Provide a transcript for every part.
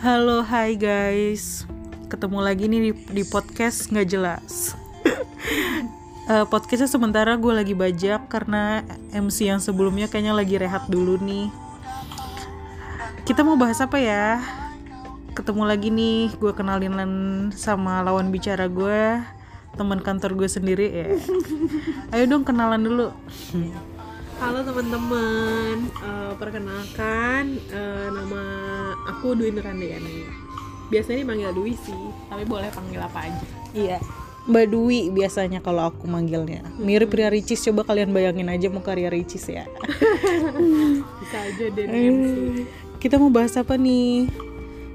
Halo, hai guys. Ketemu lagi nih di, di podcast nggak jelas. Eh, podcastnya sementara gue lagi bajak karena MC yang sebelumnya kayaknya lagi rehat dulu nih. Kita mau bahas apa ya? Ketemu lagi nih, gue kenalin sama lawan bicara gue, teman kantor gue sendiri ya. Ayo dong kenalan dulu. Halo teman-teman, Eh, perkenalkan eh, nama aku Dwi Nurandayani. Biasanya dipanggil Dwi sih, tapi boleh panggil apa aja. Iya. Mbak Dwi biasanya kalau aku manggilnya. Mirip Ria Ricis, coba kalian bayangin aja muka Ria Ricis ya. Bisa aja deh MC. Kita mau bahas apa nih?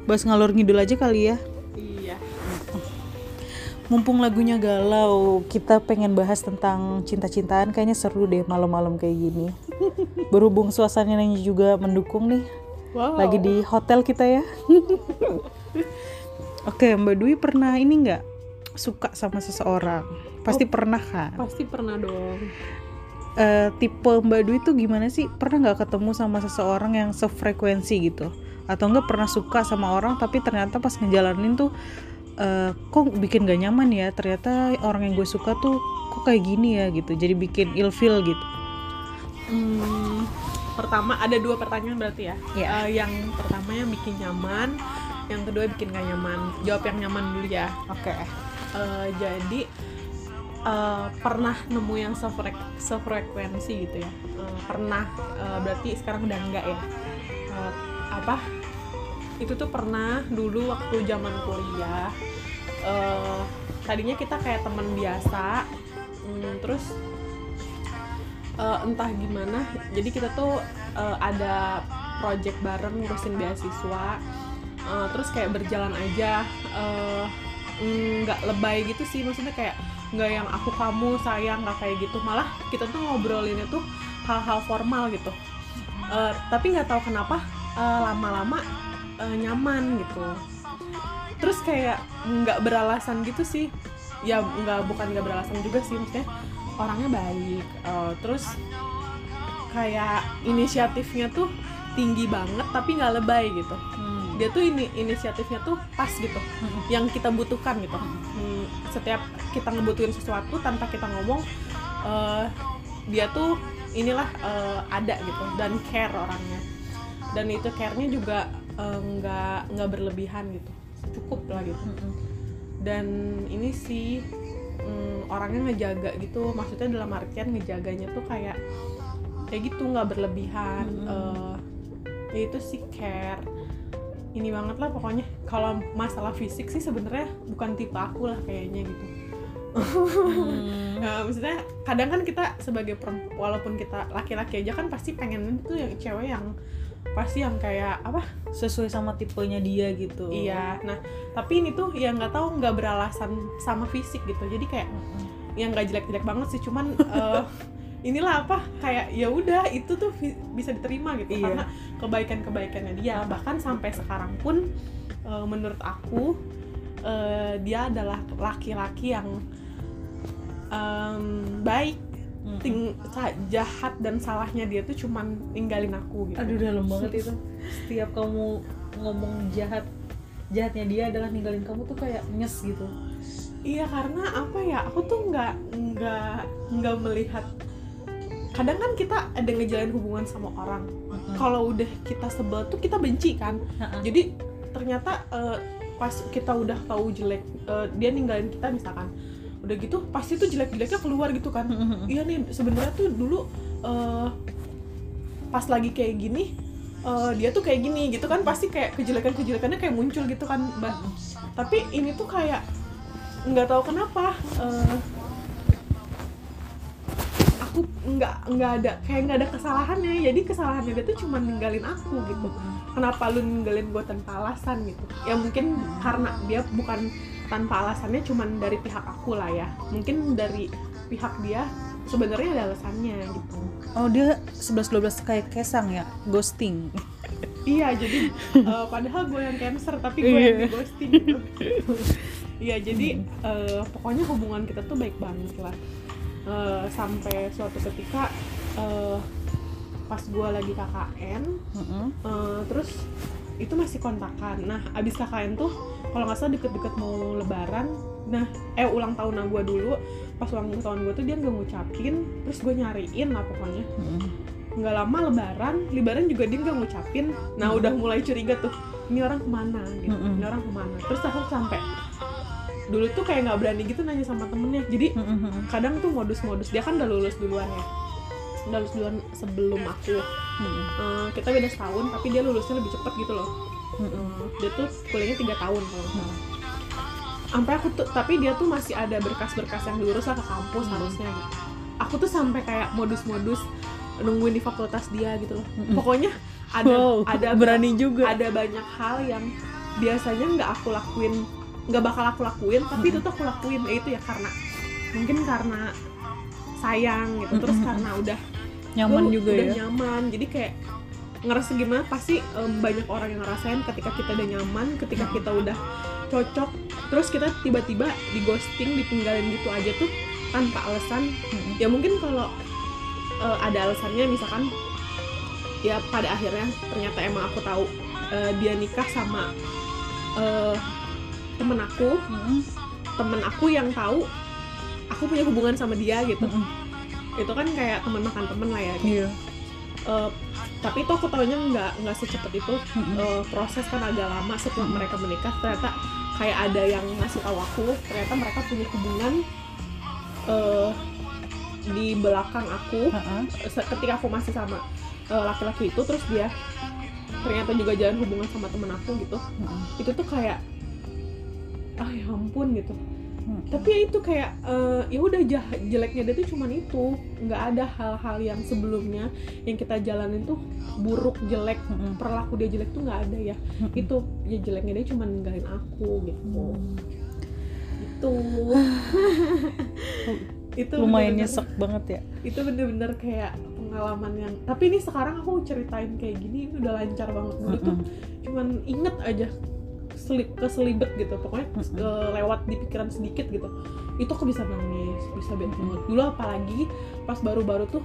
Bahas ngalor ngidul aja kali ya. Iya. Mumpung lagunya galau, kita pengen bahas tentang cinta-cintaan kayaknya seru deh malam-malam kayak gini. Berhubung suasananya juga mendukung nih. Wow. Lagi di hotel kita ya. Oke, Mbak Dwi pernah ini nggak suka sama seseorang? Pasti pernah kan? Pasti pernah dong. Eh, tipe Mbak Dwi tuh gimana sih? Pernah nggak ketemu sama seseorang yang sefrekuensi gitu? Atau nggak pernah suka sama orang tapi ternyata pas ngejalanin tuh eh, kok bikin gak nyaman ya? Ternyata orang yang gue suka tuh kok kayak gini ya gitu. Jadi bikin ilfeel gitu. Hmm, pertama ada dua pertanyaan berarti ya. Iya. Eh, yang pertama yang bikin nyaman, yang kedua bikin gak nyaman. Jawab yang nyaman dulu ya. Oke. Eh, jadi eh, pernah nemu yang sefrek- sefrekuensi gitu ya Eh, pernah eh, berarti sekarang udah enggak ya Eh, apa itu tuh pernah dulu waktu zaman kuliah eh, tadinya kita kayak teman biasa Hmm, terus eh, entah gimana jadi kita tuh eh, ada project bareng ngurusin beasiswa. Eh, terus kayak berjalan aja nggak lebay gitu sih maksudnya kayak nggak yang aku kamu sayang nggak kayak gitu. Malah kita tuh ngobrolinnya tuh hal-hal formal gitu. Eh, tapi nggak tahu kenapa eh, lama-lama eh, nyaman gitu. Terus kayak nggak beralasan gitu sih. Ya nggak bukan nggak beralasan juga sih maksudnya orangnya baik Eh, terus kayak inisiatifnya tuh tinggi banget tapi nggak lebay gitu. Hmm. dia tuh ini inisiatifnya tuh pas gitu yang kita butuhkan gitu. Hmm, setiap kita ngebutuhin sesuatu tanpa kita ngomong eh, dia tuh inilah eh, ada gitu dan care orangnya. Dan itu care-nya juga nggak nggak berlebihan gitu. Cukup lah gitu. Mm-mm. dan ini sih mm, orangnya ngejaga gitu. Maksudnya dalam artian ngejaganya tuh kayak kayak gitu nggak berlebihan. Mm-mm. eh, ya itu sih care. Ini banget lah pokoknya. Kalau masalah fisik sih sebenarnya bukan tipe aku lah kayaknya gitu. Hmm. Nah, maksudnya kadang kan kita sebagai perempuan walaupun kita laki-laki aja kan pasti pengen itu yang cewek yang pasti yang kayak apa Sesuai sama tipenya dia gitu. iya nah tapi ini tuh ya nggak tahu nggak beralasan sama fisik gitu jadi kayak Mm-mm. yang nggak jelek-jelek banget sih cuman eh, inilah apa kayak ya udah itu tuh bisa diterima gitu Iya. karena kebaikan-kebaikannya dia bahkan sampai sekarang pun eh, menurut aku eh, dia adalah laki-laki yang em, baik Mm-mm. ting jahat dan salahnya dia tuh cuman ninggalin aku gitu Aduh dalam banget itu. Setiap kamu ngomong jahat, jahatnya dia adalah ninggalin kamu tuh kayak nyes gitu. Iya karena apa ya aku tuh nggak nggak nggak melihat kadang kan kita ada ngejalin hubungan sama orang kalau udah kita sebel tuh kita benci kan jadi ternyata eh, pas kita udah tahu jelek eh, dia ninggalin kita misalkan udah gitu pasti tuh jelek-jeleknya keluar gitu kan. Iya nih sebenarnya tuh dulu eh, pas lagi kayak gini eh, dia tuh kayak gini gitu kan pasti kayak kejelekan-kejelekannya kayak muncul gitu kan Mbak. tapi ini tuh kayak nggak tahu kenapa eh, aku nggak nggak ada kayak nggak ada kesalahannya. Jadi kesalahannya dia tuh cuma ninggalin aku gitu. Kenapa lu ninggalin gue tanpa alasan gitu? Ya mungkin karena dia bukan tanpa alasannya cuman dari pihak aku lah ya. Mungkin dari pihak dia sebenarnya ada alasannya gitu. Oh dia 11-12 kayak kesang ya, ghosting. iya jadi eh, padahal gue yang cancer tapi gue yang di ghosting gitu. Iya jadi eh, pokoknya hubungan kita tuh baik banget lah. Eh, sampai suatu ketika eh, pas gue lagi KKN Mm-mm. eh, terus itu masih kontakan nah abis KKN tuh kalau nggak salah deket-deket mau lebaran nah eh ulang tahun gue dulu pas ulang tahun gue tuh dia nggak ngucapin terus gue nyariin lah pokoknya Mm-mm. nggak lama lebaran lebaran juga dia nggak ngucapin nah Hmm. udah mulai curiga tuh ini orang ke mana gitu Mm-mm. ini orang ke mana terus aku sampai dulu tuh kayak nggak berani gitu nanya sama temennya jadi Mm-mm. kadang tuh modus-modus dia kan udah lulus duluan ya udah lulus duluan sebelum aku Mm-mm. Eh, kita beda setahun tapi dia lulusnya lebih cepet gitu loh Mm-mm. Eh, dia tuh kuliahnya tiga tahun kalau salah sampai aku tuh tapi dia tuh masih ada berkas-berkas yang diurus lah ke kampus Hmm. harusnya gitu aku tuh sampai kayak modus-modus nungguin di fakultas dia gitu loh Mm-mm. pokoknya ada Wow, ada berani juga. ada banyak hal yang biasanya nggak aku lakuin nggak bakal aku lakuin tapi itu tuh aku lakuin ya itu ya karena mungkin karena sayang gitu terus Mm-mm. karena udah Nyaman juga udah ya. nyaman jadi kayak ngerasa gimana pasti em, banyak orang yang ngerasain ketika kita udah nyaman ketika kita udah cocok terus kita tiba-tiba di ghosting ditinggalin gitu aja tuh tanpa alasan Mm-mm. ya mungkin kalau eh, ada alasannya misalkan ya pada akhirnya ternyata emang aku tahu eh, dia nikah sama eh, temen aku Mm-mm. temen aku yang tahu aku punya hubungan sama dia gitu Mm-mm. Itu kan kayak teman makan temen lah ya Iya. Eh, tapi itu aku taunya nggak nggak secepat itu Mm-mm. Eh, proses kan agak lama setelah mereka menikah ternyata kayak ada yang ngasih tahu aku ternyata mereka punya hubungan eh, di belakang aku. Se- ketika aku masih sama eh, laki-laki itu terus dia ternyata juga jalan hubungan sama temen aku gitu Mm-mm. itu tuh kayak ah ya ampun gitu Mm-mm. tapi ya itu kayak eh, ya udah jeleknya dia tuh cuman itu. Nggak ada hal-hal yang sebelumnya yang kita jalanin tuh buruk jelek. Mm-mm. perlaku dia jelek tuh nggak ada ya. Mm-mm. itu ya jeleknya dia cuma ninggalin aku gitu. Itu itu Lumayan nyesek banget ya. itu bener-bener kayak pengalaman yang tapi ini sekarang aku ceritain kayak gini ini udah lancar banget. Dulu tuh cuman inget aja selip keselibet gitu. Pokoknya Mm-mm. eh, lewat di pikiran sedikit gitu. Itu aku bisa nangis bisa bad mood dulu apalagi pas baru-baru tuh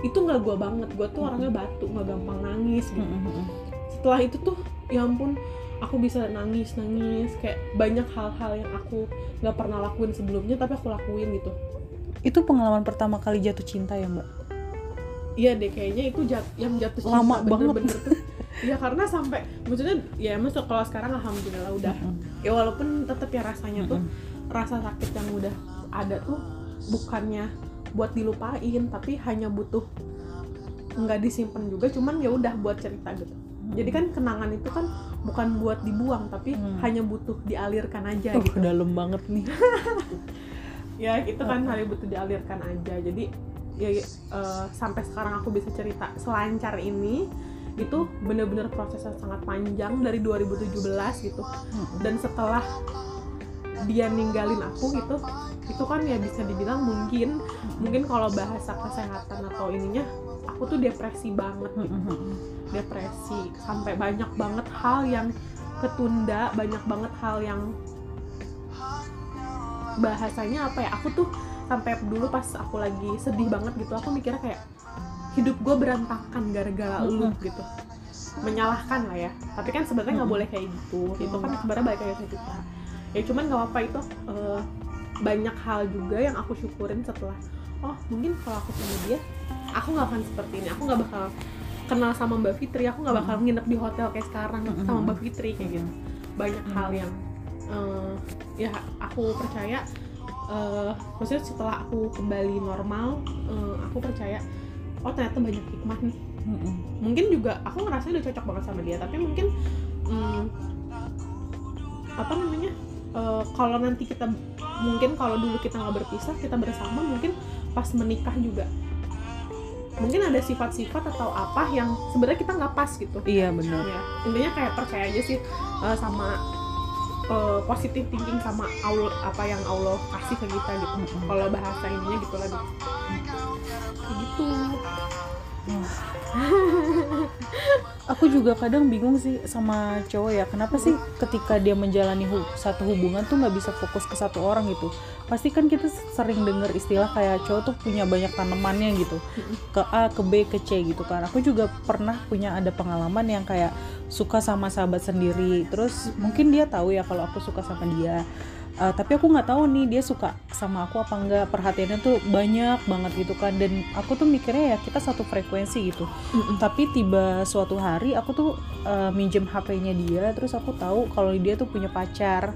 itu nggak gua banget. Gua tuh orangnya batu nggak gampang nangis gitu. Mm-mm. setelah itu tuh ya ampun aku bisa nangis nangis. Kayak banyak hal-hal yang aku nggak pernah lakuin sebelumnya tapi aku lakuin gitu. Itu pengalaman pertama kali jatuh cinta ya, Mbak? iya deh kayaknya itu jat yang jatuh cinta Lama banget. bener-bener tuh ya karena sampai maksudnya ya masuk kalau sekarang alhamdulillah udah Mm-mm. ya walaupun tetap ya rasanya tuh Mm-mm. rasa sakit yang udah ada tuh bukannya buat dilupain tapi hanya butuh nggak disimpan juga cuman ya udah buat cerita gitu jadi kan kenangan itu kan bukan buat dibuang tapi Hmm. hanya butuh dialirkan aja Uh, gitu dalam banget nih. ya itu kan hanya butuh dialirkan aja jadi ya eh, sampai sekarang aku bisa cerita selancar ini itu bener-bener prosesnya sangat panjang dari 2017 gitu Mm-mm. dan setelah dia ninggalin aku gitu itu kan ya bisa dibilang mungkin mungkin kalau bahasa kesehatan atau ininya aku tuh depresi banget gitu Mm-mm. depresi sampai banyak banget hal yang ketunda banyak banget hal yang bahasanya apa ya aku tuh sampai dulu pas aku lagi sedih banget gitu aku mikirnya kayak hidup gue berantakan gara-gara lu gitu. Menyalahkan lah ya. Tapi kan sebenarnya nggak boleh kayak gitu. Itu kan sebenarnya balik lagi ke kita ya cuman nggak apa itu eh, banyak hal juga yang aku syukurin setelah oh mungkin kalau aku sama dia aku nggak akan seperti ini. Aku nggak bakal kenal sama Mbak Fitri. Aku nggak bakal nginep di hotel kayak sekarang sama Mbak Fitri kayak gitu. Banyak hal yang eh, ya aku percaya eh, maksudnya setelah aku kembali normal eh, aku percaya oh ternyata banyak hikmah nih. Mm-mm. mungkin juga aku ngerasa udah cocok banget sama dia tapi mungkin hmm, apa namanya eh, kalau nanti kita mungkin kalau dulu kita nggak berpisah kita bersama mungkin pas menikah juga. Mungkin ada sifat-sifat atau apa yang sebenarnya kita nggak pas gitu. Iya benar. ya intinya kayak percaya aja sih eh, sama eh, positive thinking sama Allah apa yang Allah kasih ke kita gitu. Mm-mm. kalau bahasa ininya gitu lah Kayak gitu. Aku juga kadang bingung sih sama cowok ya. Kenapa sih ketika dia menjalani hu- satu hubungan tuh nggak bisa fokus ke satu orang gitu? Pasti kan kita sering dengar istilah kayak cowok tuh punya banyak tanamannya gitu. Ke A ke B ke C gitu kan. Aku juga pernah punya ada pengalaman yang kayak suka sama sahabat sendiri. Terus mungkin dia tahu ya kalau aku suka sama dia Uh, tapi aku nggak tahu nih dia suka sama aku apa enggak perhatiannya tuh banyak banget gitu kan. Dan aku tuh mikirnya ya kita satu frekuensi gitu. Tapi tiba suatu hari aku tuh uh, minjem HP-nya dia terus aku tahu kalau dia tuh punya pacar.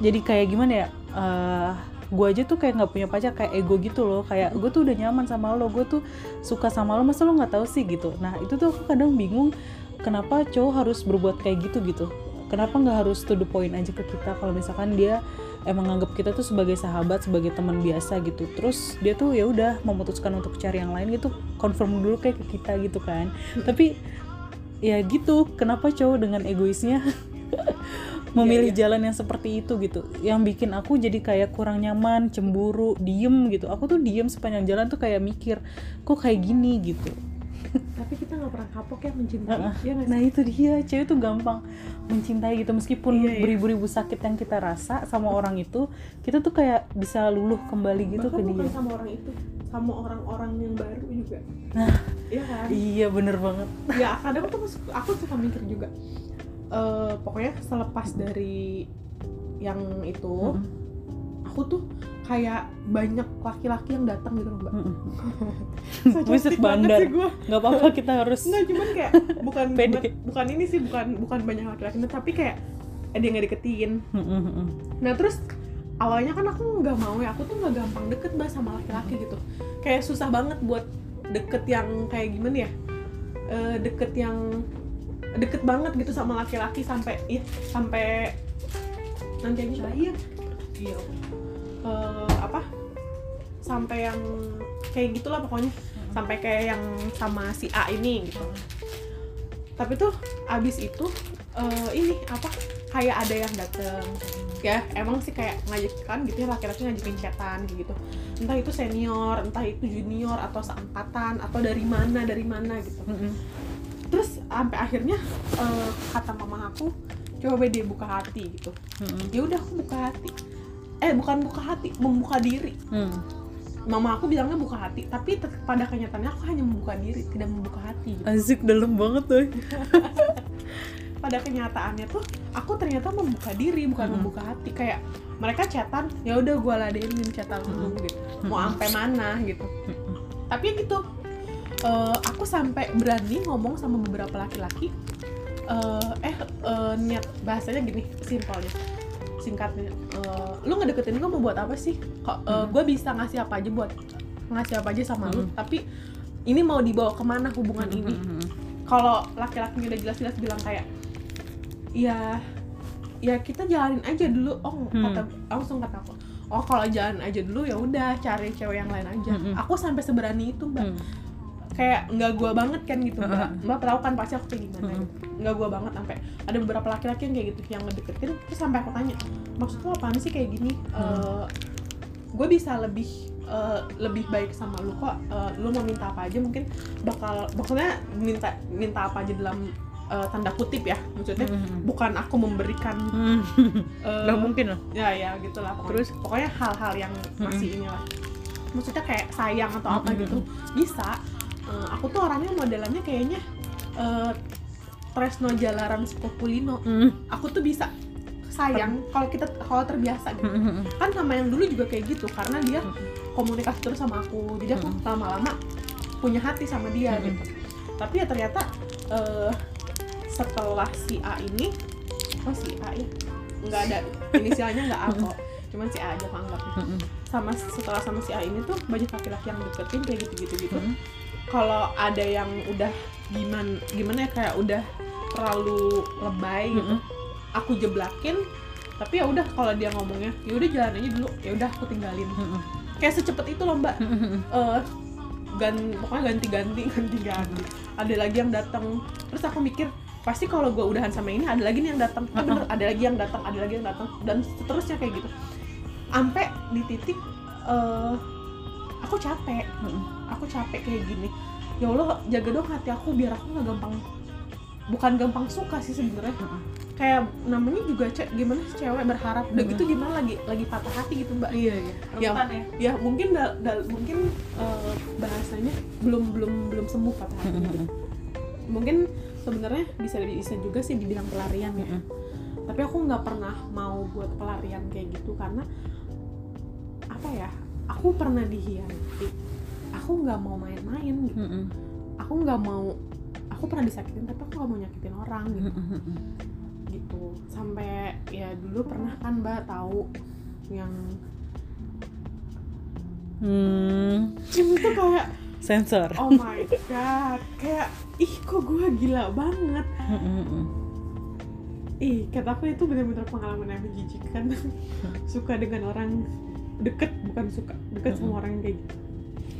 Jadi kayak gimana ya uh, gue aja tuh kayak nggak punya pacar kayak ego gitu loh. Kayak gue tuh udah nyaman sama lo gue tuh suka sama lo masa lo nggak tahu sih gitu. Nah itu tuh aku kadang bingung kenapa cowok harus berbuat kayak gitu gitu kenapa nggak harus to the point aja ke kita? Kalau misalkan dia emang nganggap kita tuh sebagai sahabat sebagai teman biasa gitu terus dia tuh ya udah memutuskan untuk cari yang lain gitu confirm dulu kayak ke kita gitu kan. Tapi ya gitu kenapa cowok dengan egoisnya memilih jalan yang seperti itu gitu? Yang bikin aku jadi kayak kurang nyaman cemburu diem gitu. Aku tuh diem sepanjang jalan tuh kayak mikir kok kayak gini? gitu tapi kita nggak pernah kapok ya mencintai Heeh. ya? Nah itu dia, cewek tuh gampang mencintai gitu meskipun Iya, iya. beribu-ribu sakit yang kita rasa sama orang itu, kita tuh kayak bisa luluh kembali gitu bahkan ke bukan dia. sama orang itu sama orang-orang yang baru juga Nah, iya kan iya bener banget. ya kadang tuh aku- aku suka mikir juga Eh, pokoknya selepas dari yang itu Mm-mm. Aku tuh kayak banyak laki-laki yang datang gitu loh mbak. Buset bandar. sih gue Gak apa-apa kita harus. Enggak cuman kayak bukan bukan, bukan ini sih bukan bukan banyak laki-laki tapi kayak ada yang nggak deketin. Nah terus awalnya kan aku nggak mau ya aku tuh nggak gampang deket mbak sama laki-laki gitu. Kayak susah banget buat deket yang kayak gimana ya Eh, deket yang deket banget gitu sama laki-laki sampai ih sampai nanti aja lahir iya Eh, apa sampai yang kayak gitulah pokoknya. Sampai kayak yang sama si A ini gitu. Tapi tuh abis itu eh, ini apa kayak ada yang dateng. Ya emang sih kayak ngajakin gitu ya laki-laki ngajakin chatan gitu. Entah itu senior entah itu junior atau seangkatan atau dari mana dari mana gitu. Terus sampai akhirnya eh, kata mama aku coba dia buka hati gitu. Mm-mm. ya udah aku buka hati eh bukan buka hati membuka diri. Mm. mama aku bilangnya buka hati tapi pada kenyataannya aku hanya membuka diri tidak membuka hati gitu. Asik dalam banget tuh. pada kenyataannya tuh aku ternyata membuka diri bukan Mm-mm. membuka hati. Kayak mereka chatan ya udah gue ladenin chatan lu gitu. Mau sampai mana? gitu. Tapi ya gitu eh, aku sampai berani ngomong sama beberapa laki-laki eh eh eh, niat bahasanya gini simpelnya singkatnya eh, lu ngedeketin gue mau buat apa sih kok Hmm. gue bisa ngasih apa aja buat ngasih apa aja sama lu Hmm. tapi ini mau dibawa ke mana hubungan ini Mm-mm. kalau laki-laki udah jelas-jelas bilang kayak ya ya kita jalanin aja dulu oh Hmm. kata langsung kata aku oh kalau jalan aja dulu ya udah cari cewek yang lain aja Mm-mm. aku sampai seberani itu mbak Mm. Kayak nggak gua banget kan gitu mbak mbak tahu kan pasti aku kayak gimana gitu nggak gua banget sampai ada beberapa laki-laki yang kayak gitu yang ngedeketin terus sampai aku tanya maksud lo apaan sih kayak gini Hmm. gue bisa lebih eh, lebih baik sama lu kok Eh, lu mau minta apa aja mungkin bakal maksudnya minta minta apa aja dalam eh, tanda kutip ya maksudnya Mm-mm. bukan aku memberikan Mm. eh, Nggak mungkin lah. ya ya gitulah pokoknya. Terus? pokoknya hal-hal yang masih ini lah maksudnya kayak sayang atau apa gitu bisa Eh, aku tuh orangnya modelannya kayaknya eh, Tresno Jalaran Spokulino. Mm. aku tuh bisa sayang kalau kita kalau terbiasa gitu. Mm-mm. kan sama yang dulu juga kayak gitu karena dia komunikasi terus sama aku. Jadi aku Mm. lama-lama punya hati sama dia Mm. gitu. Tapi ya ternyata eh, setelah si A ini oh si A ya? Nggak ada inisialnya nggak A kok. Cuman si A aja aku anggapnya. Sama setelah sama si A ini tuh banyak laki-laki yang deketin kayak gitu-gitu gitu. Mm. Kalau ada yang udah gimana gimana ya kayak udah terlalu lebay gitu Mm-mm. aku jeblakin tapi ya udah kalau dia ngomongnya ya udah jalan aja dulu ya udah aku tinggalin. Mm-mm. kayak secepat itu loh mbak. Mm-mm. eh gan pokoknya ganti-ganti ganti-ganti. Ada lagi yang datang terus aku mikir pasti kalau gue udahan sama ini ada lagi nih yang datang Eh, bener ada lagi yang datang ada lagi yang datang dan seterusnya kayak gitu. Sampai di titik eh aku capek. Mm-mm. Aku capek kayak gini. Ya Allah jaga dong hati aku biar aku nggak gampang bukan gampang suka sih sebenarnya. Kayak namanya juga ce gimana sih cewek berharap? Udah gitu gimana lagi? Lagi patah hati gitu mbak. Iya iya. Ya, ya? ya mungkin dal- dal- mungkin eh, bahasanya belum belum belum sembuh patah hati gitu. mungkin sebenarnya bisa bisa juga sih dibilang pelarian ya. Tapi aku nggak pernah mau buat pelarian kayak gitu karena apa ya aku pernah dihianati aku nggak mau main-main gitu. Aku nggak mau aku pernah disakitin tapi aku nggak mau nyakitin orang gitu. Gitu. Sampai ya dulu pernah kan mbak tahu yang hmm. Itu kayak sensor. oh my god kayak ih kok gue gila banget. Ih kata aku itu benar-benar pengalaman yang menjijikan. Suka dengan orang deket bukan suka deket sama orang yang kayak gitu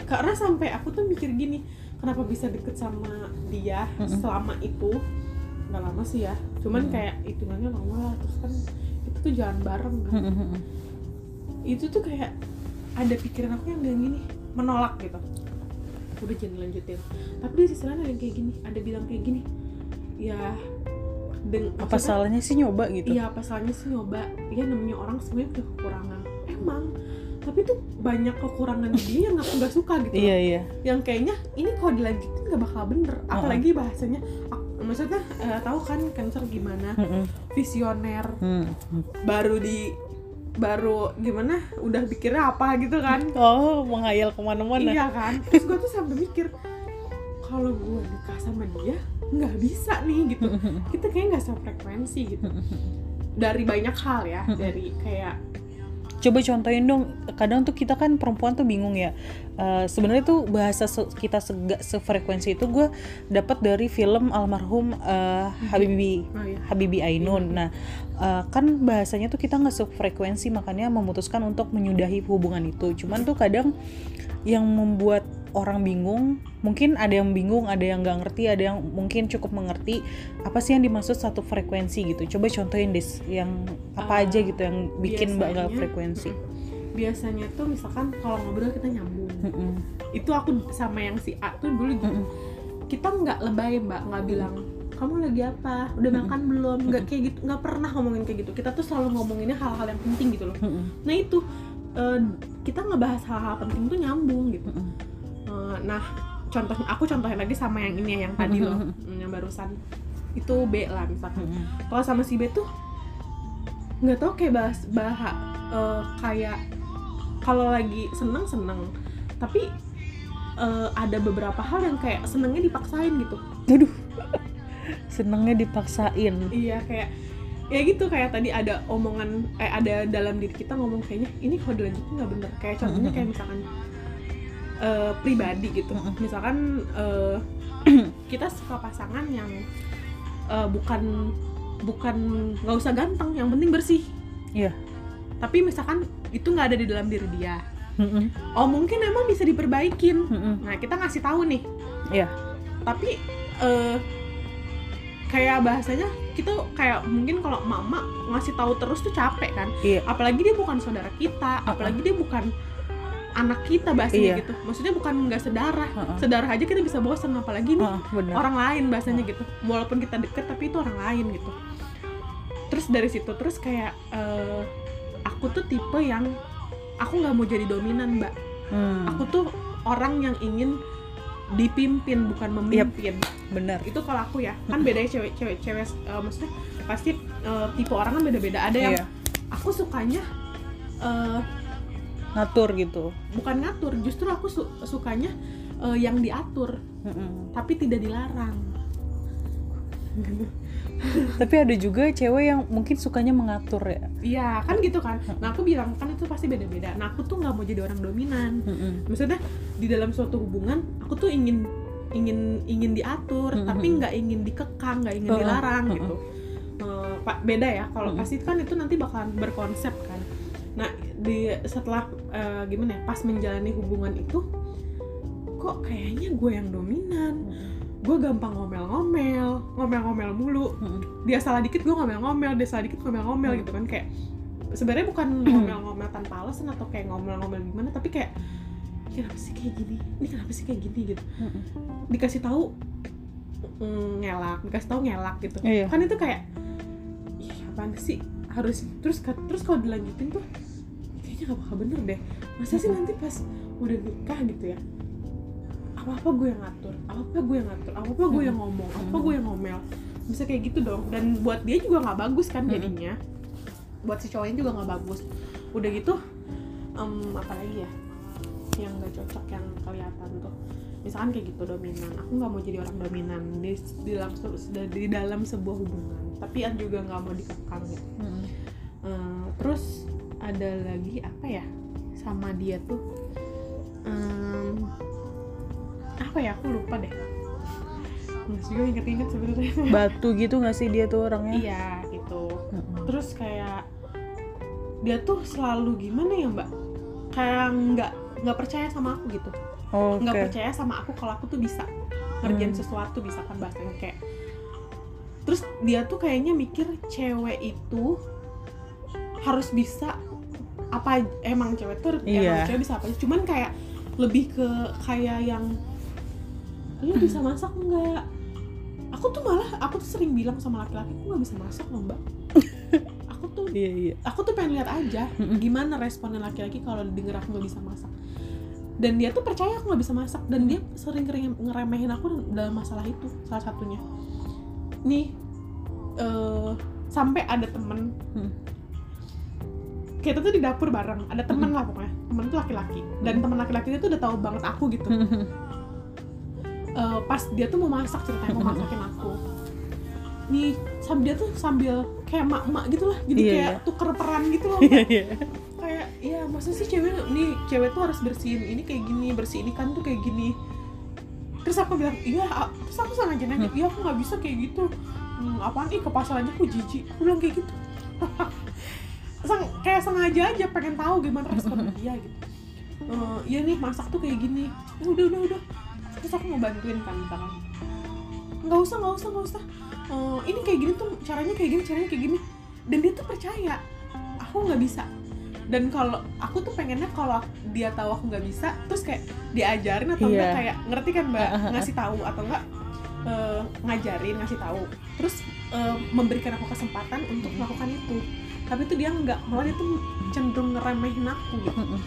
karena sampai aku tuh mikir gini kenapa bisa deket sama dia selama itu? Nggak lama sih ya. Cuman kayak hitungannya lama lah terus kan itu tuh jalan bareng kan. Itu tuh kayak ada pikiran aku yang bilang gini menolak gitu. Udah jangan lanjutin. Tapi di sisi lain ada yang kayak gini ada bilang kayak gini ya deng apa salahnya sih nyoba gitu? Iya apa salahnya sih nyoba? Ya namanya orang semuanya punya kekurangan. Emang Tapi tuh banyak kekurangan di dia yang aku gak suka gitu iya iya. Yang kayaknya ini kalau dilanjutin gak bakal bener. Apalagi bahasanya ak- Maksudnya eh, tahu kan cancer gimana? Mm-mm. Visioner. Hmm. Baru di Baru gimana? Udah pikirnya apa gitu kan? Oh menghayal ke mana-mana. Iya kan? Terus gue tuh sampai mikir Kalau gue nikah sama dia nggak bisa nih gitu. Kita kayaknya nggak sefrekuensi gitu. Dari banyak hal ya Dari kayak coba contohin dong kadang tuh kita kan perempuan tuh bingung ya. Eh, sebenarnya tuh bahasa se- kita sega- sefrekuensi itu gue dapat dari film almarhum eh, Habibi. Oh iya. Habibi Ainun. Nah eh, kan bahasanya tuh kita nggak sefrekuensi makanya memutuskan untuk menyudahi hubungan itu. Cuman tuh kadang yang membuat orang bingung. Mungkin ada yang bingung ada yang nggak ngerti ada yang mungkin cukup mengerti apa sih yang dimaksud satu frekuensi gitu. Coba contohin des yang apa Ah, aja gitu yang bikin mbak nggak frekuensi. Biasanya tuh misalkan kalau ngobrol kita nyambung. Mm-mm. itu aku sama yang si A tuh dulu gitu. Mm-mm. kita nggak lebay mbak. Nggak bilang kamu lagi apa? Udah makan belum? Nggak kayak gitu. Nggak pernah ngomongin kayak gitu. Kita tuh selalu ngomonginnya hal-hal yang penting gitu loh. Mm-mm. nah itu eh, kita ngebahas hal-hal penting tuh nyambung gitu. Mm-mm. Eh, nah contoh aku contohin lagi sama yang ini ya yang tadi loh yang barusan. Itu B lah misalkan. Kalau sama si B tuh nggak tau kayak bahas bahas eh, kayak kalau lagi seneng seneng. Tapi eh, ada beberapa hal yang kayak senengnya dipaksain gitu. Aduh, senengnya dipaksain. iya kayak ya gitu kayak tadi ada omongan eh ada dalam diri kita ngomong kayaknya ini kalau dilanjutin nggak bener. Kayak contohnya kayak misalkan eh, pribadi gitu misalkan eh, kita suka pasangan yang eh, bukan bukan nggak usah ganteng yang penting bersih Iya. tapi misalkan itu nggak ada di dalam diri dia Mm-mm. oh mungkin emang bisa diperbaikin Mm-mm. nah kita ngasih tahu nih Iya. tapi eh, kayak bahasanya kita kayak mungkin kalau mama ngasih tahu terus tuh capek kan Iya. apalagi dia bukan saudara kita apalagi dia bukan anak kita bahasanya Iya. gitu maksudnya bukan nggak sedarah Uh-uh. sedarah aja kita bisa bosan apalagi nih bener. orang lain bahasanya gitu walaupun kita deket tapi itu orang lain gitu terus dari situ terus kayak eh, aku tuh tipe yang aku nggak mau jadi dominan mbak Hmm, aku tuh orang yang ingin dipimpin bukan memimpin bener. itu kalau aku ya kan bedanya cewek cewek cewek eh, maksudnya pasti eh, tipe orang kan beda beda ada yang Iya. aku sukanya eh, Ngatur gitu. bukan ngatur justru aku su- sukanya eh, yang diatur Mm-mm. tapi tidak dilarang Tapi ada juga cewek yang mungkin sukanya mengatur ya. iya kan gitu kan nah aku bilang kan itu pasti beda beda nah aku tuh nggak mau jadi orang dominan Mm-mm. maksudnya di dalam suatu hubungan aku tuh ingin ingin ingin diatur Mhm. tapi nggak ingin dikekang nggak ingin Mhm. dilarang Mhm. gitu Eh, pak beda ya kalau Mhm. pasti kan itu nanti bakalan berkonsep kan nah di setelah eh, gimana ya pas menjalani hubungan itu kok kayaknya gue yang dominan. Gue gampang ngomel-ngomel ngomel-ngomel mulu. Mm-mm. dia salah dikit gue ngomel-ngomel. Dia salah dikit ngomel-ngomel gitu kan. Kayak sebenarnya bukan ngomel-ngomel tanpa alasan atau kayak ngomel-ngomel gimana tapi kayak "Ini kenapa sih kayak gini? Ini kenapa sih kayak gini? Gitu. Dikasih tahu mm, ngelak dikasih tahu ngelak gitu. Iya. kan itu kayak apaan sih? Harus terus terus kalau dilanjutin tuh kayaknya gak bakal bener deh. Masa sih nanti pas udah nikah gitu ya? Apa apa gue yang ngatur apa apa gue yang ngatur apa apa gue yang ngomong apa apa gue yang ngomel. Bisa kayak gitu dong. Dan buat dia juga nggak bagus kan jadinya. Buat si cowoknya juga nggak bagus. Udah gitu em, apa lagi ya? Yang gak cocok yang kelihatan tuh. Misalkan kayak gitu dominan. Aku nggak mau jadi orang dominan. Di, di dalam di dalam sebuah hubungan. Tapi an juga nggak mau dikekang gitu Mm-mm. Eh, terus ada lagi apa ya? Sama dia tuh em, apa ya? Aku lupa deh. Nggak juga inget-inget sebenarnya. Batu gitu nggak sih dia tuh orangnya? Iya gitu. Terus kayak dia tuh selalu gimana ya mbak? Kayak nggak nggak percaya sama aku gitu. Oke nggak percaya sama aku kalau aku tuh bisa ngerjain Hmm. sesuatu bisa kan bahasanya kayak terus dia tuh kayaknya mikir cewek itu harus bisa apa emang cewek tuh Iya. emang cewek bisa apa aja. cuman kayak lebih ke kayak yang lu bisa masak nggak aku tuh malah aku tuh sering bilang sama laki-laki aku nggak bisa masak loh mbak aku tuh iya iya aku tuh pengen lihat aja Mm-mm. gimana responnya laki-laki kalau denger aku nggak bisa masak dan dia tuh percaya aku nggak bisa masak dan dia sering kering ngeremehin aku dalam masalah itu salah satunya nih eh, sampai ada temen Hmm. Kita tuh di dapur bareng ada temen lah pokoknya. Temen tuh laki-laki. Dan temen laki-laki itu udah tahu banget aku gitu. Eh, pas dia tuh mau masak ceritanya mau masakin aku. Nih sambil dia tuh sambil kayak mak-mak gitu lah. Jadi Iya, kayak iya. tuker peran gitu loh. Iya iya. Kayak iya masa sih cewek nih cewek tuh harus bersihin ini kayak gini bersihin ikan tuh kayak gini. Terus aku bilang iya terus aku sengaja nanya iya aku nggak bisa kayak gitu. Hmm, apaan? Ih ke pasar aja aku jijik. Aku bilang kayak gitu Sang, kayak sengaja aja pengen tahu gimana respon dia gitu. Eh, iya nih masak tuh kayak gini. Ya udah udah udah. Terus aku mau bantuin kan misalkan nggak usah nggak usah nggak usah. Eh, ini kayak gini tuh caranya kayak gini caranya kayak gini. Dan dia tuh percaya. Aku nggak bisa. Dan kalau aku tuh pengennya kalau dia tahu aku nggak bisa terus kayak diajarin atau enggak Iya. kayak ngerti kan mbak? Ah, ah, ah. ngasih tahu atau enggak eh, ngajarin ngasih tahu. Terus eh, memberikan aku kesempatan untuk melakukan itu tapi tuh dia nggak malah dia tuh cenderung ngeremehin aku gitu. Mm-mm.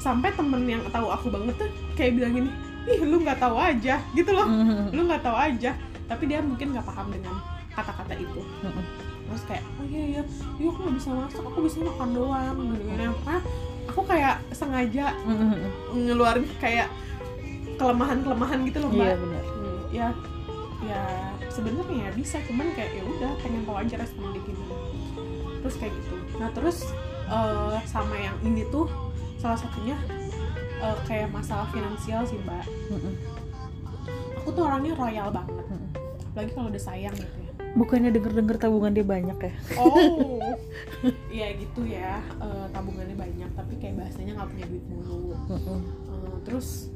sampai temen yang tahu aku banget tuh kayak bilang gini ih lu nggak tahu aja gitu loh. Mm-mm. lu nggak tahu aja. Tapi dia mungkin nggak paham dengan kata-kata itu. Mm-mm. terus kayak oh iya iya. Iya aku nggak bisa masak aku bisa makan doang. Gitu gini Pokoknya aku kayak sengaja Mm-mm. ngeluarin kayak kelemahan-kelemahan gitu loh mbak. iya benar. Hmm, ya ya sebenarnya ya bisa cuman kayak ya udah pengen tahu aja respon dia gimana terus kayak gitu. Nah terus eh, sama yang ini tuh salah satunya eh, kayak masalah finansial sih mbak. Aku tuh orangnya royal banget. Apalagi kalau udah sayang gitu ya. Bukannya denger denger tabungan dia banyak ya? Oh. Ya gitu ya. Eh, tabungannya banyak tapi kayak bahasanya nggak punya duit mulu. Eh, terus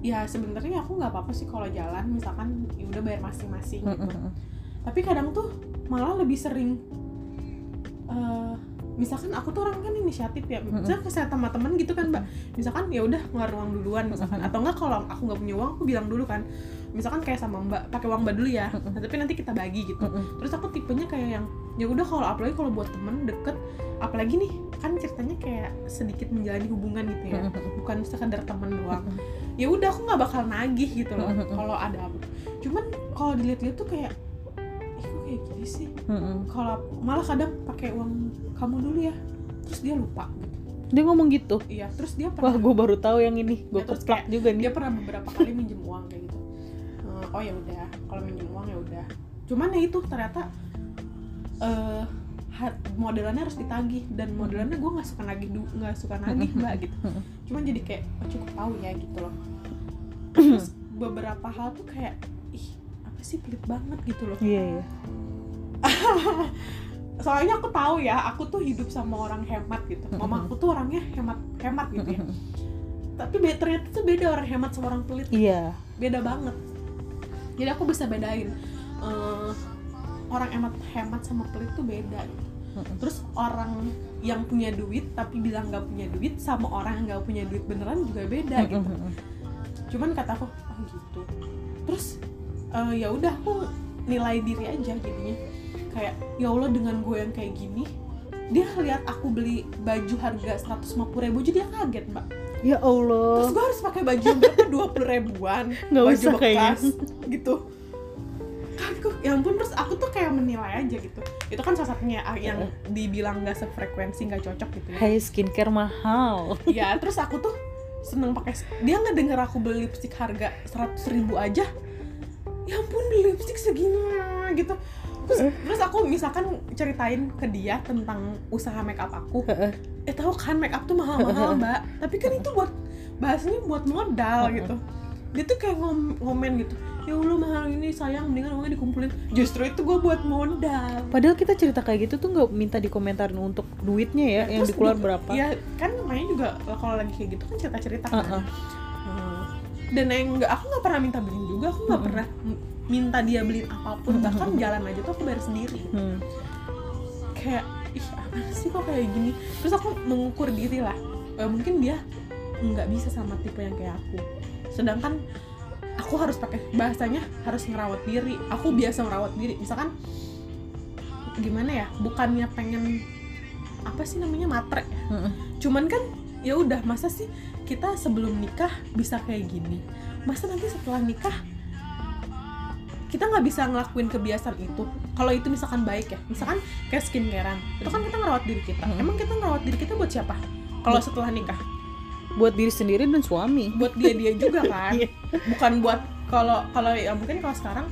ya sebenarnya aku nggak apa-apa sih kalau jalan. Misalkan ya udah bayar masing-masing gitu. Tapi kadang tuh malah lebih sering eh, misalkan aku tuh orang kan inisiatif ya. Misalkan ke sama teman gitu kan mbak. Misalkan ya udah ngeluarin uang duluan misalkan. Atau enggak kalau aku nggak punya uang aku bilang dulu kan. Misalkan kayak sama mbak pakai uang mbak dulu ya. Nah, tapi nanti kita bagi gitu. Terus aku tipenya kayak yang ya udah kalau apalagi kalau buat temen deket apalagi nih? Kan ceritanya kayak sedikit menjalani hubungan gitu ya. Bukan sekedar temen doang. Ya udah aku nggak bakal nagih gitu loh kalau ada cuman kalau dilihat-lihat tuh kayak kayak gini sih. Mm-mm. kalau malah kadang pakai uang kamu dulu ya. Terus dia lupa gitu. Dia ngomong gitu? Iya terus dia wah pernah gue baru tahu yang ini. Gue Ya, terus keplak kayak juga nih. dia pernah beberapa kali minjem uang kayak gitu. Eh, oh ya udah. Kalau minjem uang ya udah. Cuman ya itu ternyata eh ha- modelannya harus ditagih. Dan modelannya gue nggak suka nagih nggak suka nagih mbak gitu. Cuman jadi kayak oh, cukup tahu ya gitu loh. Terus beberapa hal tuh kayak ih apa sih pelit banget gitu loh. Iya iya. Soalnya aku tahu ya aku tuh hidup sama orang hemat gitu. Mama aku tuh orangnya hemat hemat gitu ya. Tapi be- ternyata tuh beda orang hemat sama orang pelit. Iya. Beda banget. Jadi aku bisa bedain eh, orang hemat hemat sama pelit tuh beda gitu. terus orang yang punya duit tapi bilang nggak punya duit sama orang yang nggak punya duit beneran juga beda gitu. cuman kata aku oh gitu. Terus eh, ya udah aku nilai diri aja jadinya. Kayak ya Allah dengan gue yang kayak gini dia lihat aku beli baju harga 150 ribu jadi dia kaget mbak. Ya Allah. Terus gue harus pakai baju berapa? dua puluh ribuan. Nggak baju usah kayaknya. bekas gitu. Kan kok ya ampun terus aku tuh kayak menilai aja gitu. Itu kan salah satunya ah, yang dibilang nggak sefrekuensi nggak cocok gitu ya. Hey skincare mahal. Ya terus aku tuh seneng pakai dia nggak denger aku beli lipstick harga seratus ribu aja ya ampun beli lipstick segini gitu. Terus, terus aku misalkan ceritain ke dia tentang usaha make up aku eh tahu kan make up tuh mahal-mahal mbak. Tapi kan itu buat bahasanya buat modal gitu. Dia tuh kayak ngom ngomen gitu. Ya Allah mahal ini sayang mendingan uangnya dikumpulin. Justru itu gue buat modal. Padahal kita cerita kayak gitu tuh nggak minta dikomentarin untuk duitnya ya, yang Terus dikeluar di- berapa. ya kan namanya juga kalau lagi kayak gitu kan cerita-cerita kan. Uh-uh. Hmm. Dan yang nggak aku nggak pernah minta beliin juga aku nggak Mm-mm. pernah minta dia beliin apa pun Mm-mm. bahkan jalan aja tuh aku bayar sendiri. Hmm. kayak ih apa sih kok kayak gini? Terus aku mengukur diri lah. Eh, mungkin dia nggak bisa sama tipe yang kayak aku. Sedangkan aku harus pakai bahasanya harus ngerawat diri. Aku biasa merawat diri. Misalkan gimana ya? Bukannya pengen apa sih namanya matre? Ya cuman kan ya udah masa sih kita sebelum nikah bisa kayak gini masa nanti setelah nikah kita nggak bisa ngelakuin kebiasaan itu kalau itu misalkan baik ya misalkan kayak skincarean itu kan kita ngerawat diri kita Mm-mm. emang kita ngerawat diri kita buat siapa kalau setelah nikah Buat diri sendiri dan suami. buat dia dia juga kan Iya. bukan buat kalau kalau ya mungkin kalau sekarang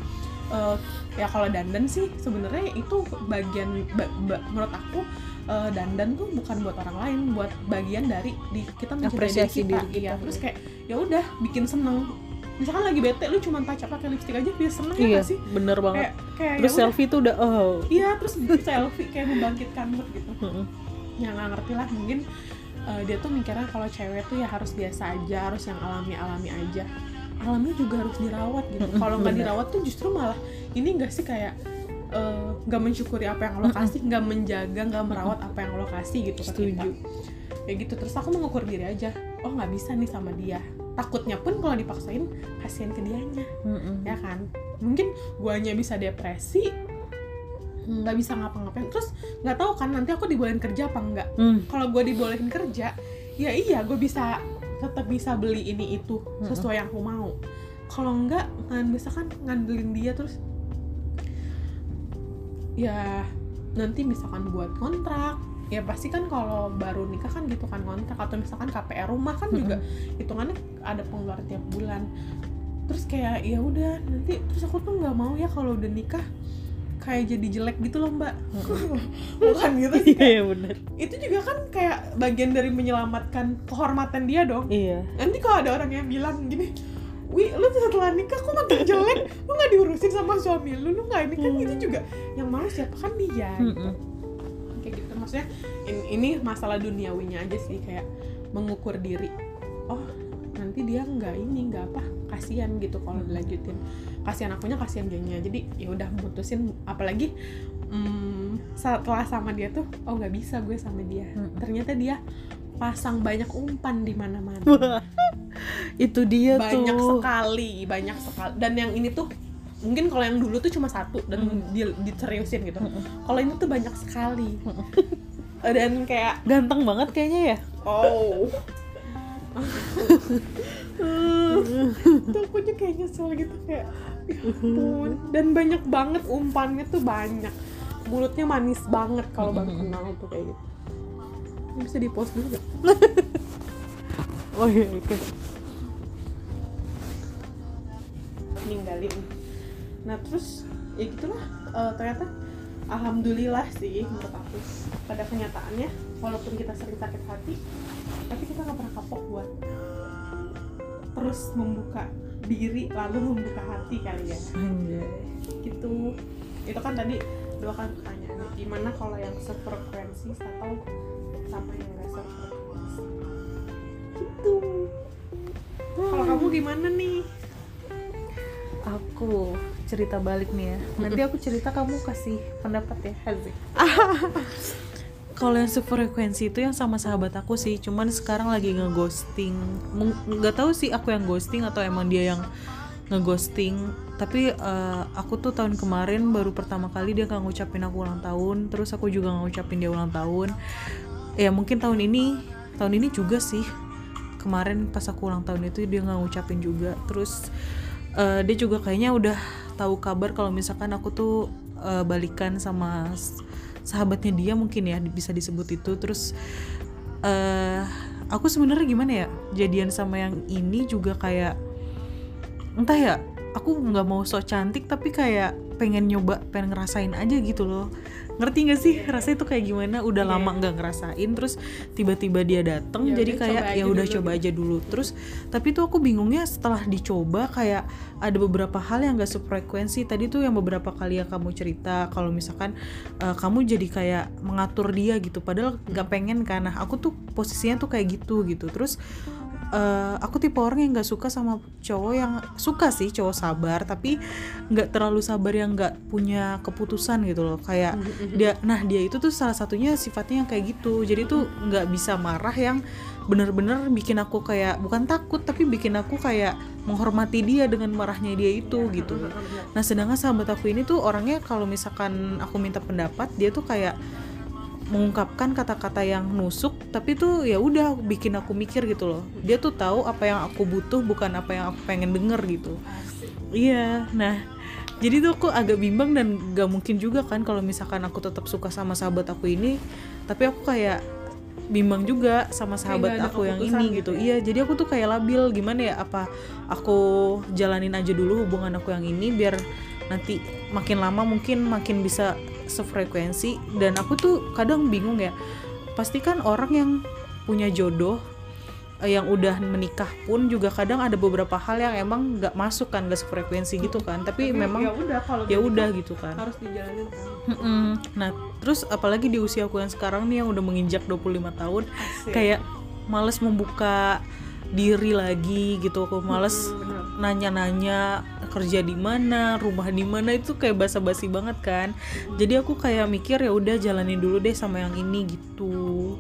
eh, ya kalau dandan sih sebenarnya itu bagian ba- ba- menurut aku eh, dandan tuh bukan buat orang lain buat bagian dari di kita mencintai diri kita, diri kita. Iya, terus kayak ya udah bikin seneng misalkan lagi bete lu cuma touch up pakai lipstick aja dia seneng ya Iya, nggak sih bener banget. kayak kayak Terus ya udah. selfie tuh udah oh. iya terus selfie kayak membangkitkan mood gitu yang nggak ngerti lah mungkin eh, dia tuh mikirnya kalau cewek tuh ya harus biasa aja harus yang alami alami aja alami juga harus dirawat gitu kalau nggak dirawat tuh justru malah ini enggak sih kayak eh, nggak mensyukuri apa yang Allah kasih nggak menjaga nggak merawat apa yang Allah kasih gitu Setuju. ya gitu. Terus aku mengukur diri aja oh nggak bisa nih sama dia. Takutnya pun kalau dipaksain kasihan ke dianya Mm-mm. ya kan? Mungkin guanya bisa depresi nggak bisa ngapa-ngapain. Terus nggak tahu kan nanti aku dibolehin kerja apa enggak Hmm. kalau gue dibolehin kerja ya iya gue bisa tetap bisa beli ini itu sesuai yang aku mau. Kalau enggak kan bisa kan ngandelin dia terus ya nanti misalkan buat kontrak ya pasti kan kalau baru nikah kan gitu kan kontrak. Atau misalkan KPR rumah kan juga hitungannya ada pengeluaran tiap bulan. Terus kayak ya udah nanti terus aku tuh nggak mau ya kalau udah nikah kayak jadi jelek gitu loh mbak. Bukan gitu sih Iya, iya bener. itu juga kan kayak bagian dari menyelamatkan kehormatan dia dong. Iya. nanti kalau ada orang yang bilang gini Wi, lu setelah nikah kok makin jelek? Lu nggak diurusin sama suami lu? Lu nggak ini? Kan itu juga yang malu siapa? Kan dia gitu. Mm-mm. kayak gitu. Maksudnya ini, ini masalah duniawinya aja sih kayak mengukur diri. Oh nanti dia nggak ini nggak apa kasihan gitu kalau dilanjutin. Kasihan akunya kasihan dianya jadi ya udah mutusin. Apalagi mm, setelah sama dia tuh oh nggak bisa gue sama dia. Mm-mm. ternyata dia pasang banyak umpan di mana-mana itu dia banyak tuh. sekali banyak sekali dan yang ini tuh mungkin kalau yang dulu tuh cuma satu dan Mm. di, diseriusin gitu Mm-mm. kalau ini tuh banyak sekali dan kayak Ganteng banget kayaknya ya. oh tuh aku juga kayak nyesel gitu kayak ya ampun dan banyak banget umpannya tuh banyak mulutnya manis banget kalau baru kenal tuh kayak gitu Ini bisa di post dulu gak? Oh iya, oke. Ninggalin. Nah terus ya gitulah eh, ternyata alhamdulillah sih menurut aku pada kenyataannya walaupun kita sering sakit hati tapi kita nggak pernah kapok buat terus membuka diri lalu membuka hati kali ya. Anjay. gitu. Itu kan tadi dua kan pertanyaannya gimana kalau yang sefrekuensi atau sama yang nggak sefrekuensi? Gitu. Kalau kamu gimana nih Aku cerita balik nih ya. Nanti aku cerita kamu kasih pendapat ya, Hazik. Kalau yang sefrekuensi itu yang sama sahabat aku sih, cuman sekarang lagi ngeghosting. Nggak tahu sih aku yang ghosting atau emang dia yang ngeghosting tapi eh, aku tuh tahun kemarin baru pertama kali dia nggak ngucapin aku ulang tahun terus aku juga nggak ngucapin dia ulang tahun ya mungkin tahun ini tahun ini juga sih kemarin pas aku ulang tahun itu dia nggak ngucapin juga terus eh, dia juga kayaknya udah tahu kabar kalau misalkan aku tuh eh, balikan sama sahabatnya dia mungkin ya bisa disebut itu. Terus eh aku sebenarnya gimana ya jadian sama yang ini juga kayak entah ya aku nggak mau so cantik tapi kayak pengen nyoba pengen ngerasain aja gitu loh ngerti gak sih? Rasanya itu kayak gimana? Udah Iya. lama nggak ngerasain terus tiba-tiba dia dateng Ya jadi kayak ya udah coba aja dulu. Terus tapi tuh aku bingungnya setelah dicoba kayak ada beberapa hal yang gak sefrekuensi. Tadi tuh yang beberapa kali yang kamu cerita kalau misalkan eh, kamu jadi kayak mengatur dia gitu padahal nggak pengen kan. Nah aku tuh posisinya tuh kayak gitu gitu. Terus eh, aku tipe orang yang nggak suka sama cowok yang suka sih cowok sabar tapi nggak terlalu sabar yang nggak punya keputusan gitu loh. Kayak dia nah dia itu tuh salah satunya sifatnya yang kayak gitu. Jadi tuh nggak bisa marah yang bener-bener bikin aku kayak bukan takut tapi bikin aku kayak menghormati dia dengan marahnya dia itu gitu. nah sedangkan sahabat aku ini tuh orangnya kalau misalkan aku minta pendapat dia tuh kayak mengungkapkan kata-kata yang nusuk tapi tuh ya udah bikin aku mikir gitu loh. Dia tuh tahu apa yang aku butuh bukan apa yang aku pengen denger gitu. Iya nah jadi tuh aku agak bimbang dan gak mungkin juga kan kalau misalkan aku tetap suka sama sahabat aku ini tapi aku kayak bimbang juga sama sahabat aku yang ini gitu gitu. ya? iya jadi aku tuh kayak labil gimana ya apa aku jalanin aja dulu hubungan aku yang ini biar nanti makin lama mungkin makin bisa sefrekuensi dan aku tuh kadang bingung ya pasti kan orang yang punya jodoh eh, yang udah menikah pun juga kadang ada beberapa hal yang emang nggak masuk kan gak sefrekuensi gitu kan tapi, Tapi memang ya udah kalau ya udah gitu kan harus dijalanin kan Mm-mm. Nah, terus apalagi di usia aku yang sekarang nih yang udah menginjak 25 tahun, Asik. kayak males membuka diri lagi gitu. Aku males Hmm, nanya-nanya kerja di mana, rumah di mana itu kayak basa-basi banget kan. Jadi aku kayak mikir ya udah jalanin dulu deh sama yang ini gitu.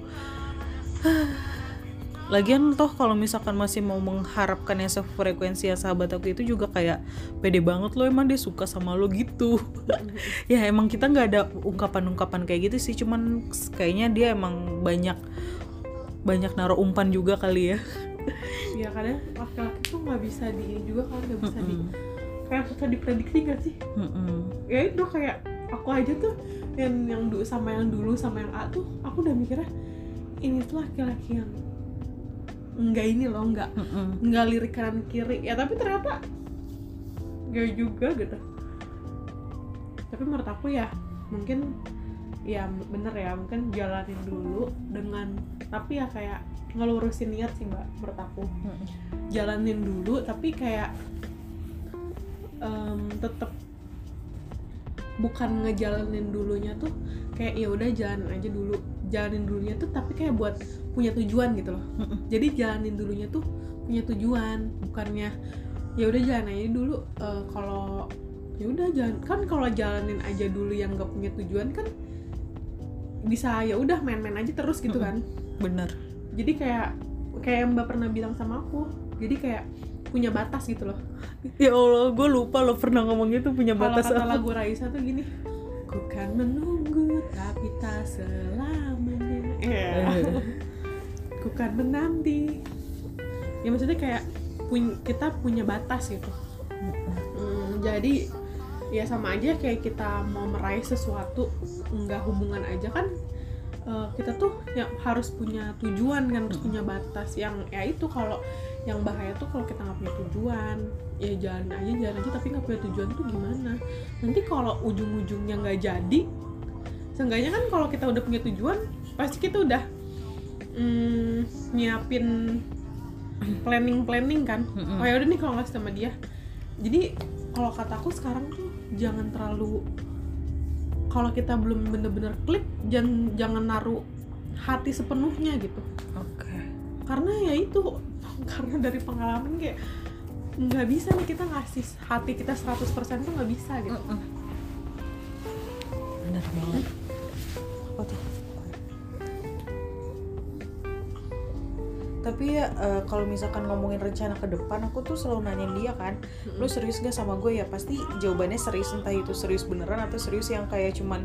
Lagian toh kalau misalkan masih mau mengharapkan yang sefrekuensi ya sahabat aku itu juga kayak pede banget loh emang dia suka sama lo gitu. ya emang kita nggak ada ungkapan-ungkapan kayak gitu sih, cuman kayaknya dia emang banyak banyak naruh umpan juga kali ya. ya kadang laki-laki tuh nggak bisa di ini juga kan nggak bisa di Mm-mm. Kayak susah diprediksi gak sih? Mm-mm. ya itu kayak aku aja tuh yang yang dulu sama yang dulu sama yang A tuh aku udah mikirnya ini tuh laki-laki yang enggak ini loh enggak Mm-mm. enggak lirik kanan kiri. Ya tapi ternyata gak juga gitu. Tapi menurut aku ya mungkin ya bener ya mungkin jalanin dulu dengan tapi ya kayak ngelurusin niat sih mbak menurut aku. Jalanin dulu tapi kayak em, tetep bukan ngejalanin dulunya tuh kayak ya udah jalan aja dulu. Jalanin dulunya tuh tapi kayak buat punya tujuan gitu loh. Jadi jalanin dulunya tuh punya tujuan bukannya ya udah jalan aja dulu. Eh, kalau ya udah jalan. Kan kalau jalanin aja dulu yang nggak punya tujuan kan bisa ya udah main-main aja terus gitu kan. Bener. jadi kayak kayak mbak pernah bilang sama aku jadi kayak punya batas gitu loh Ya Allah, gue lupa lo pernah ngomong itu punya kalau batas kata apa. lagu Raisa tuh gini ku kan menunggu tapi tak selamanya Eh. ku kan menanti ya maksudnya kayak pun- kita punya batas gitu Hmm, jadi ya sama aja kayak kita mau meraih sesuatu nggak hubungan aja kan eh, kita tuh ya harus punya tujuan kan harus punya batas yang ya itu kalau yang bahaya tuh kalau kita nggak punya tujuan. Ya jalan aja jalan aja tapi nggak punya tujuan tuh gimana? Nanti kalau ujung-ujungnya nggak jadi seenggaknya kan kalau kita udah punya tujuan pasti kita udah mm, nyiapin planning planning kan oh ya udah nih kalau nggak sama dia. Jadi kalau kataku sekarang tuh jangan terlalu kalau kita belum bener-bener klik jangan jangan naruh hati sepenuhnya gitu Oke. karena ya itu karena dari pengalaman kayak nggak bisa nih kita ngasih hati kita 100% tuh nggak bisa gitu Mm-mm. Bener banget. Apa tuh? Tapi ya eh, kalau misalkan ngomongin rencana ke depan aku tuh selalu nanyain dia kan lu serius gak sama gue? Ya pasti jawabannya serius entah itu serius beneran atau serius yang kayak cuman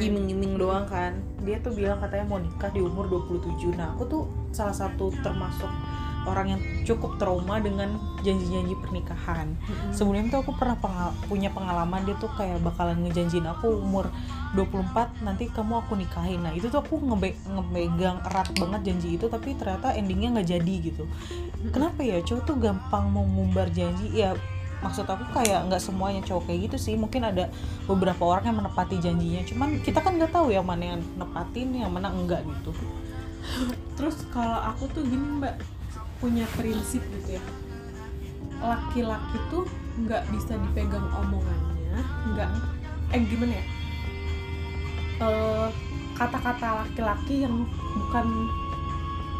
iming-iming doang kan. Dia tuh bilang katanya mau nikah di umur 27 nah aku tuh salah satu termasuk orang yang cukup trauma dengan janji-janji pernikahan. Mm-mm. sebelumnya tuh aku pernah pengal- punya pengalaman dia tuh kayak bakalan ngejanjiin aku umur 24 nanti kamu aku nikahin. Nah itu tuh aku ngebe- ngemegang erat banget janji itu tapi ternyata endingnya nggak jadi gitu. Kenapa ya? Cowok tuh gampang mau ngumbar janji. Ya maksud aku kayak nggak semuanya cowok kayak gitu sih. Mungkin ada beberapa orang yang menepati janjinya. Cuman kita kan nggak tahu yang mana yang nepatin yang mana enggak gitu. Terus kalau aku tuh gini mbak punya prinsip gitu ya. Laki-laki tuh nggak bisa dipegang omongannya nggak eh gimana ya? Eh, kata-kata laki-laki yang bukan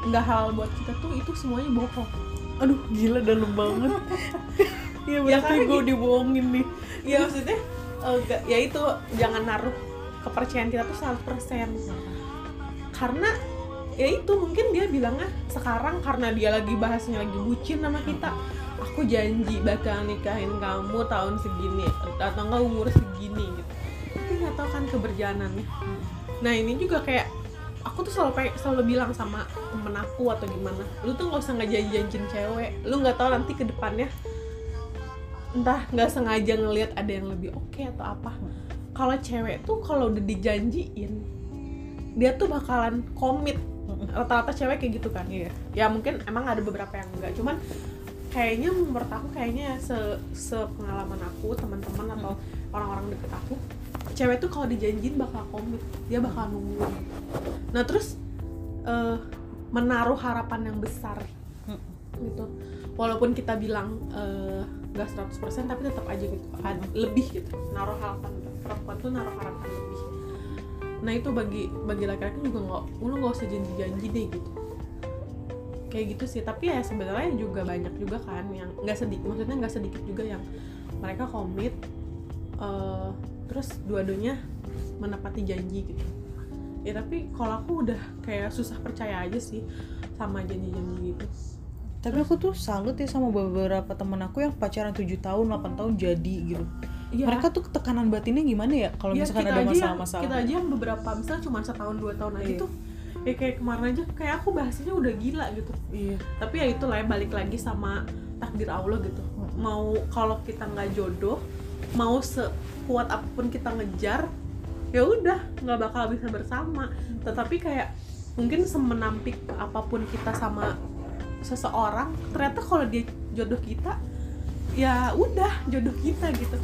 nggak halal buat kita tuh itu semuanya bohong. Aduh gila dalam banget. Ya Ya berarti kan, gue dibohongin nih. Ya maksudnya nggak- ya itu jangan naruh kepercayaan kita tuh 100% karena ya itu mungkin dia bilangnya sekarang karena dia lagi bahasnya lagi bucin sama kita. Aku janji bakal nikahin kamu tahun segini atau enggak umur segini gitu. Tapi nggak tahu kan keberjalanannya. Nah ini juga kayak aku tuh selalu selalu bilang sama temen aku atau gimana lu tuh nggak usah ngejanji-janjin cewek. Lu nggak tahu nanti ke depannya entah nggak sengaja ngelihat ada yang lebih oke atau apa. Kalau cewek tuh kalau udah dijanjiin dia tuh bakalan komit rata-rata cewek kayak gitu kan. Iya. Ya mungkin emang ada beberapa yang enggak. Cuman kayaknya menurut aku kayaknya se sepengalaman aku teman-teman atau orang-orang deket aku cewek tuh kalau dijanjiin bakal komit. Dia bakal nungguin nah terus eh, menaruh harapan yang besar gitu. Walaupun kita bilang eh, nggak 100% tapi tetap aja gitu. Lebih gitu. Naruh harapan. Perempuan tuh naruh harapan lebih nah itu bagi bagi laki-laki juga nggak lu nggak usah janji-janji deh gitu. Kayak gitu sih. Tapi ya sebenarnya juga banyak juga kan yang nggak sedikit maksudnya nggak sedikit juga yang mereka komit eh, terus dua-duanya menepati janji gitu. Ya tapi kalau aku udah kayak susah percaya aja sih sama janji-janji gitu. Tapi aku tuh salut ya sama beberapa temen aku yang pacaran 7 tahun 8 tahun jadi gitu Iya. mereka tuh tekanan batinnya gimana ya kalau Ya, misalkan kita ada masalah-masalah? kita aja yang beberapa misalnya cuma setahun dua tahun aja Iya. tuh ya kayak kemarin aja kayak aku bahasanya udah gila gitu. Iya. Tapi ya itu lah ya balik lagi sama takdir Allah gitu. Mau kalau kita nggak jodoh mau sekuat apa pun kita ngejar ya udah nggak bakal bisa bersama. Tetapi kayak mungkin semenampik apa pun kita sama seseorang ternyata kalau dia jodoh kita ya udah jodoh kita gitu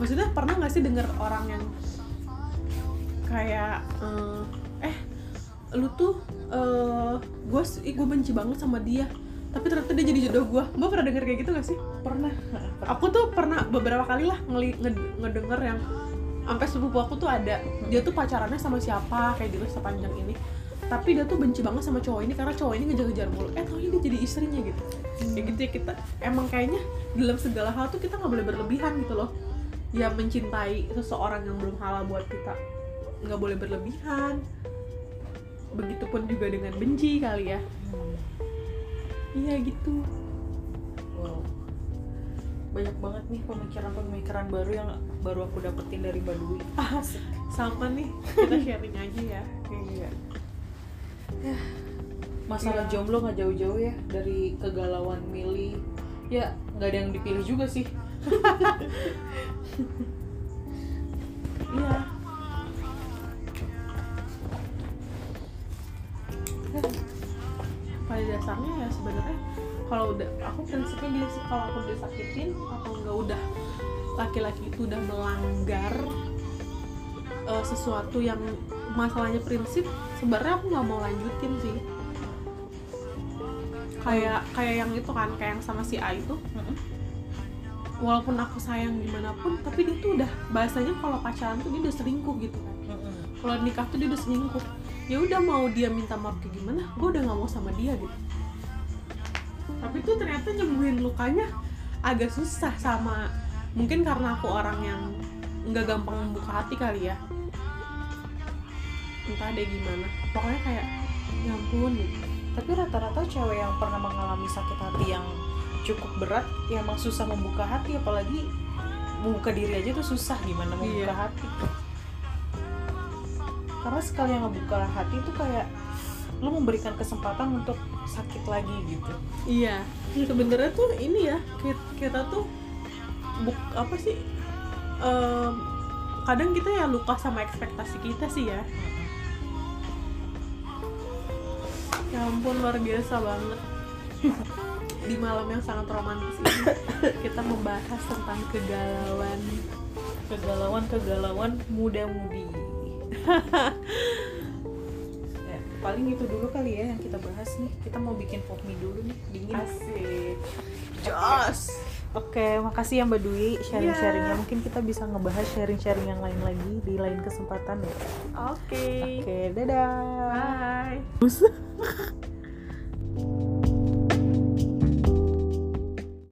maksudnya pernah nggak sih denger orang yang kayak eh, eh lu tuh gue gue benci banget sama dia tapi ternyata dia jadi jodoh gue mbak pernah denger kayak gitu gak sih? Pernah. Aku tuh pernah beberapa kali lah ngeli, nge- ngedenger yang sampai sepupu aku tuh ada. Dia tuh pacarannya sama siapa kayak gitu sepanjang ini. Tapi dia tuh benci banget sama cowok ini karena cowok ini ngejar-ngejar mulu. Eh taunya dia jadi istrinya gitu. Kayak gitu ya kita emang kayaknya dalam segala hal tuh kita nggak boleh berlebihan gitu loh ya mencintai seseorang yang belum halal buat kita nggak boleh berlebihan. Begitupun juga dengan benci kali ya. Iya gitu. Wow. Banyak banget nih pemikiran-pemikiran baru yang baru aku dapetin dari Badui asik. Sama nih. Kita sharing aja ya. Iya. Masalah Iya. jomblo nggak jauh-jauh ya dari kegalauan milih. Ya nggak ada yang dipilih juga sih iya. Pada dasarnya ya sebenarnya kalau udah aku prinsipnya dia sih kalau aku disakitin atau enggak udah laki-laki itu udah melanggar eh, sesuatu yang masalahnya prinsip sebenarnya aku nggak mau lanjutin sih. Kayak kayak yang itu kan kayak yang sama si A itu walaupun aku sayang gimana pun tapi dia tuh udah bahasanya kalau pacaran tuh dia udah selingkuh gitu. Kan kalau nikah tuh dia udah selingkuh. Ya udah mau dia minta maaf kayak gimana gue udah nggak mau sama dia gitu. Tapi tuh ternyata nyembuhin lukanya agak susah sama mungkin karena aku orang yang nggak gampang membuka hati kali ya. Entah deh gimana. Pokoknya kayak ya ampun gitu. Tapi rata-rata cewek yang pernah mengalami sakit hati yang cukup berat ya emang susah membuka hati apalagi membuka diri aja tuh susah gimana membuka Iya. hati karena sekali yang ngebuka hati itu kayak lu memberikan kesempatan untuk sakit lagi gitu Iya, sebenarnya tuh ini ya kita, kita tuh buk apa sih? em, kadang kita ya lupa sama ekspektasi kita sih ya. Ya ampun luar biasa banget. Di malam yang sangat romantis ini kita membahas tentang kegalauan. kegalauan kegalauan muda-mudi ya, paling itu dulu kali ya yang kita bahas nih kita mau bikin pop mie dulu nih dingin Asik. Jos. Oke, makasih ya Mbak Dwi sharing-sharingnya. Iya. Mungkin kita bisa ngebahas sharing-sharing yang lain lagi di lain kesempatan ya. Oke. Oke, dadah. Bye.